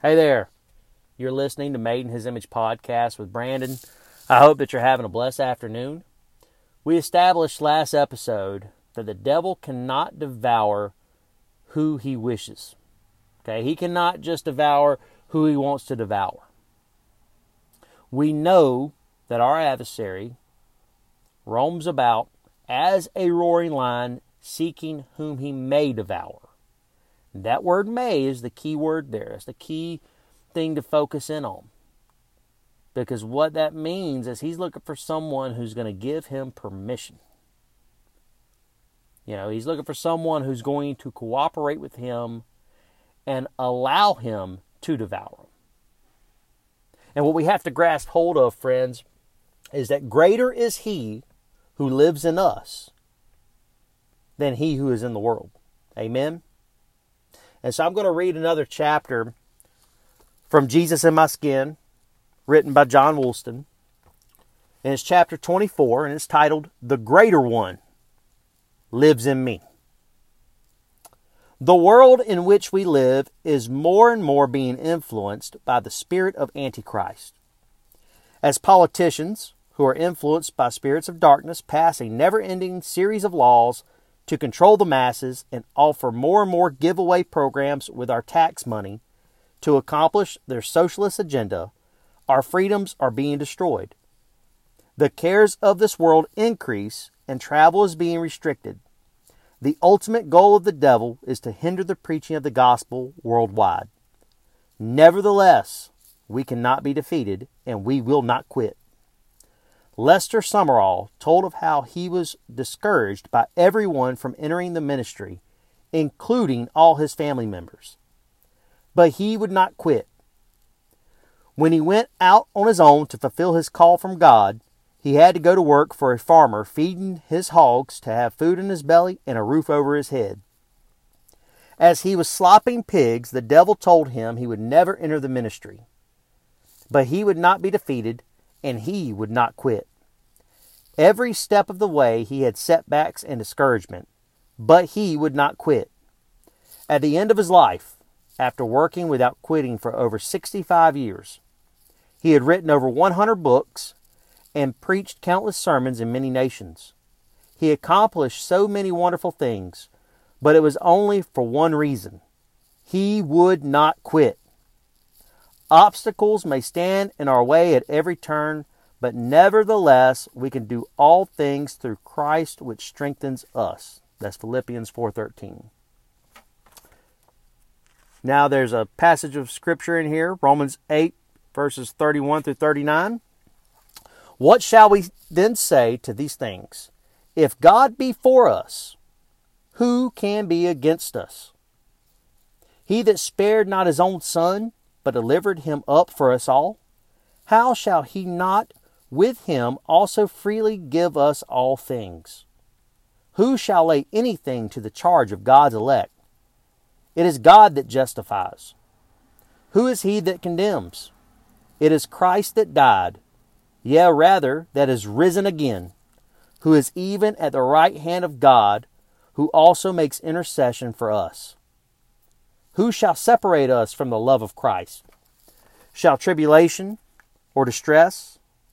Hey there. You're listening to Made in His Image podcast with Brandon. I hope that you're having a blessed afternoon. We established last episode that the devil cannot devour who he wishes. Okay, he cannot just devour who he wants to devour. We know that our adversary roams about as a roaring lion seeking whom he may devour. That word may is the key word there. It's the key thing to focus in on. Because what that means is he's looking for someone who's going to give him permission. You know, he's looking for someone who's going to cooperate with him and allow him to devour him. And what we have to grasp hold of, friends, is that greater is he who lives in us than he who is in the world. Amen. And so I'm going to read another chapter from Jesus in My Skin, written by John Woolston. And it's chapter 24, and it's titled The Greater One Lives in Me. The world in which we live is more and more being influenced by the spirit of Antichrist. As politicians who are influenced by spirits of darkness pass a never ending series of laws to control the masses and offer more and more giveaway programs with our tax money to accomplish their socialist agenda, our freedoms are being destroyed. The cares of this world increase and travel is being restricted. The ultimate goal of the devil is to hinder the preaching of the gospel worldwide. Nevertheless, we cannot be defeated and we will not quit. Lester Sumrall told of how he was discouraged by everyone from entering the ministry, including all his family members. But he would not quit. When he went out on his own to fulfill his call from God, he had to go to work for a farmer feeding his hogs to have food in his belly and a roof over his head. As he was slopping pigs, the devil told him he would never enter the ministry. But he would not be defeated and he would not quit. Every step of the way he had setbacks and discouragement, but he would not quit. At the end of his life, after working without quitting for over 65 years, he had written over 100 books and preached countless sermons in many nations. He accomplished so many wonderful things, but it was only for one reason. He would not quit. Obstacles may stand in our way at every turn, but nevertheless we can do all things through Christ which strengthens us. That's Philippians 4:13. Now there's a passage of scripture in here, Romans 8 verses 31 through 39. What shall we then say to these things? If God be for us, who can be against us? He that spared not his own son, but delivered him up for us all, how shall he not with him also freely give us all things? Who shall lay anything to the charge of God's elect? It is God that justifies. Who is he that condemns? It is Christ that died, yea, rather, that is risen again, who is even at the right hand of God, who also makes intercession for us. Who shall separate us from the love of Christ? Shall tribulation, or distress,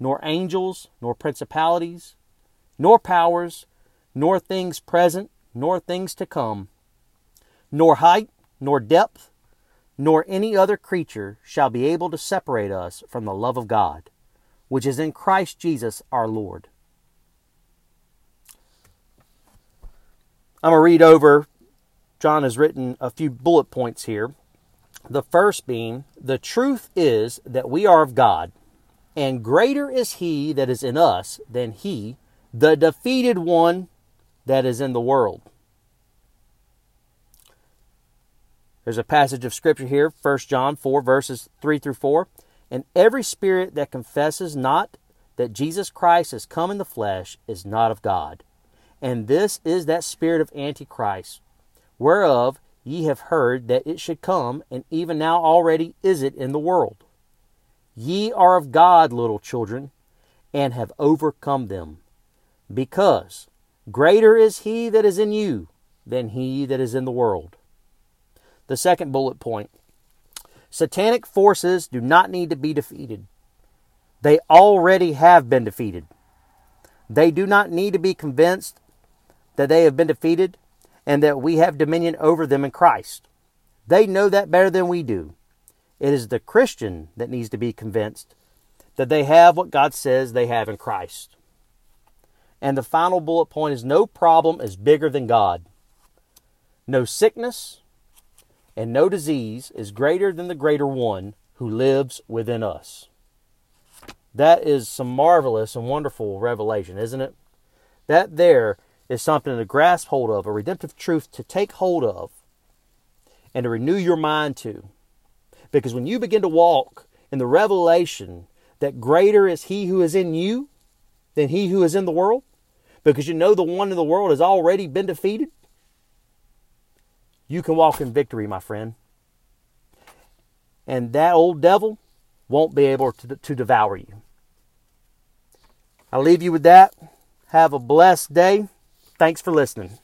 nor angels, nor principalities, nor powers, nor things present, nor things to come, nor height, nor depth, nor any other creature shall be able to separate us from the love of God, which is in Christ Jesus our Lord. I'm going to read over John has written a few bullet points here. The first being, the truth is that we are of God, and greater is He that is in us than He, the defeated one that is in the world. There's a passage of scripture here, 1 John 4, verses 3 through 4. And every spirit that confesses not that Jesus Christ has come in the flesh is not of God. And this is that spirit of Antichrist, whereof ye have heard that it should come, and even now already is it in the world. Ye are of God, little children, and have overcome them, because greater is he that is in you than he that is in the world. The second bullet point Satanic forces do not need to be defeated. They already have been defeated. They do not need to be convinced that they have been defeated and that we have dominion over them in Christ. They know that better than we do. It is the Christian that needs to be convinced that they have what God says they have in Christ. And the final bullet point is no problem is bigger than God. No sickness and no disease is greater than the greater one who lives within us. That is some marvelous and wonderful revelation, isn't it? That there is something to grasp hold of, a redemptive truth to take hold of, and to renew your mind to. Because when you begin to walk in the revelation that greater is He who is in you than He who is in the world, because you know the one in the world has already been defeated, you can walk in victory, my friend. And that old devil won't be able to, to devour you. I'll leave you with that. Have a blessed day. Thanks for listening.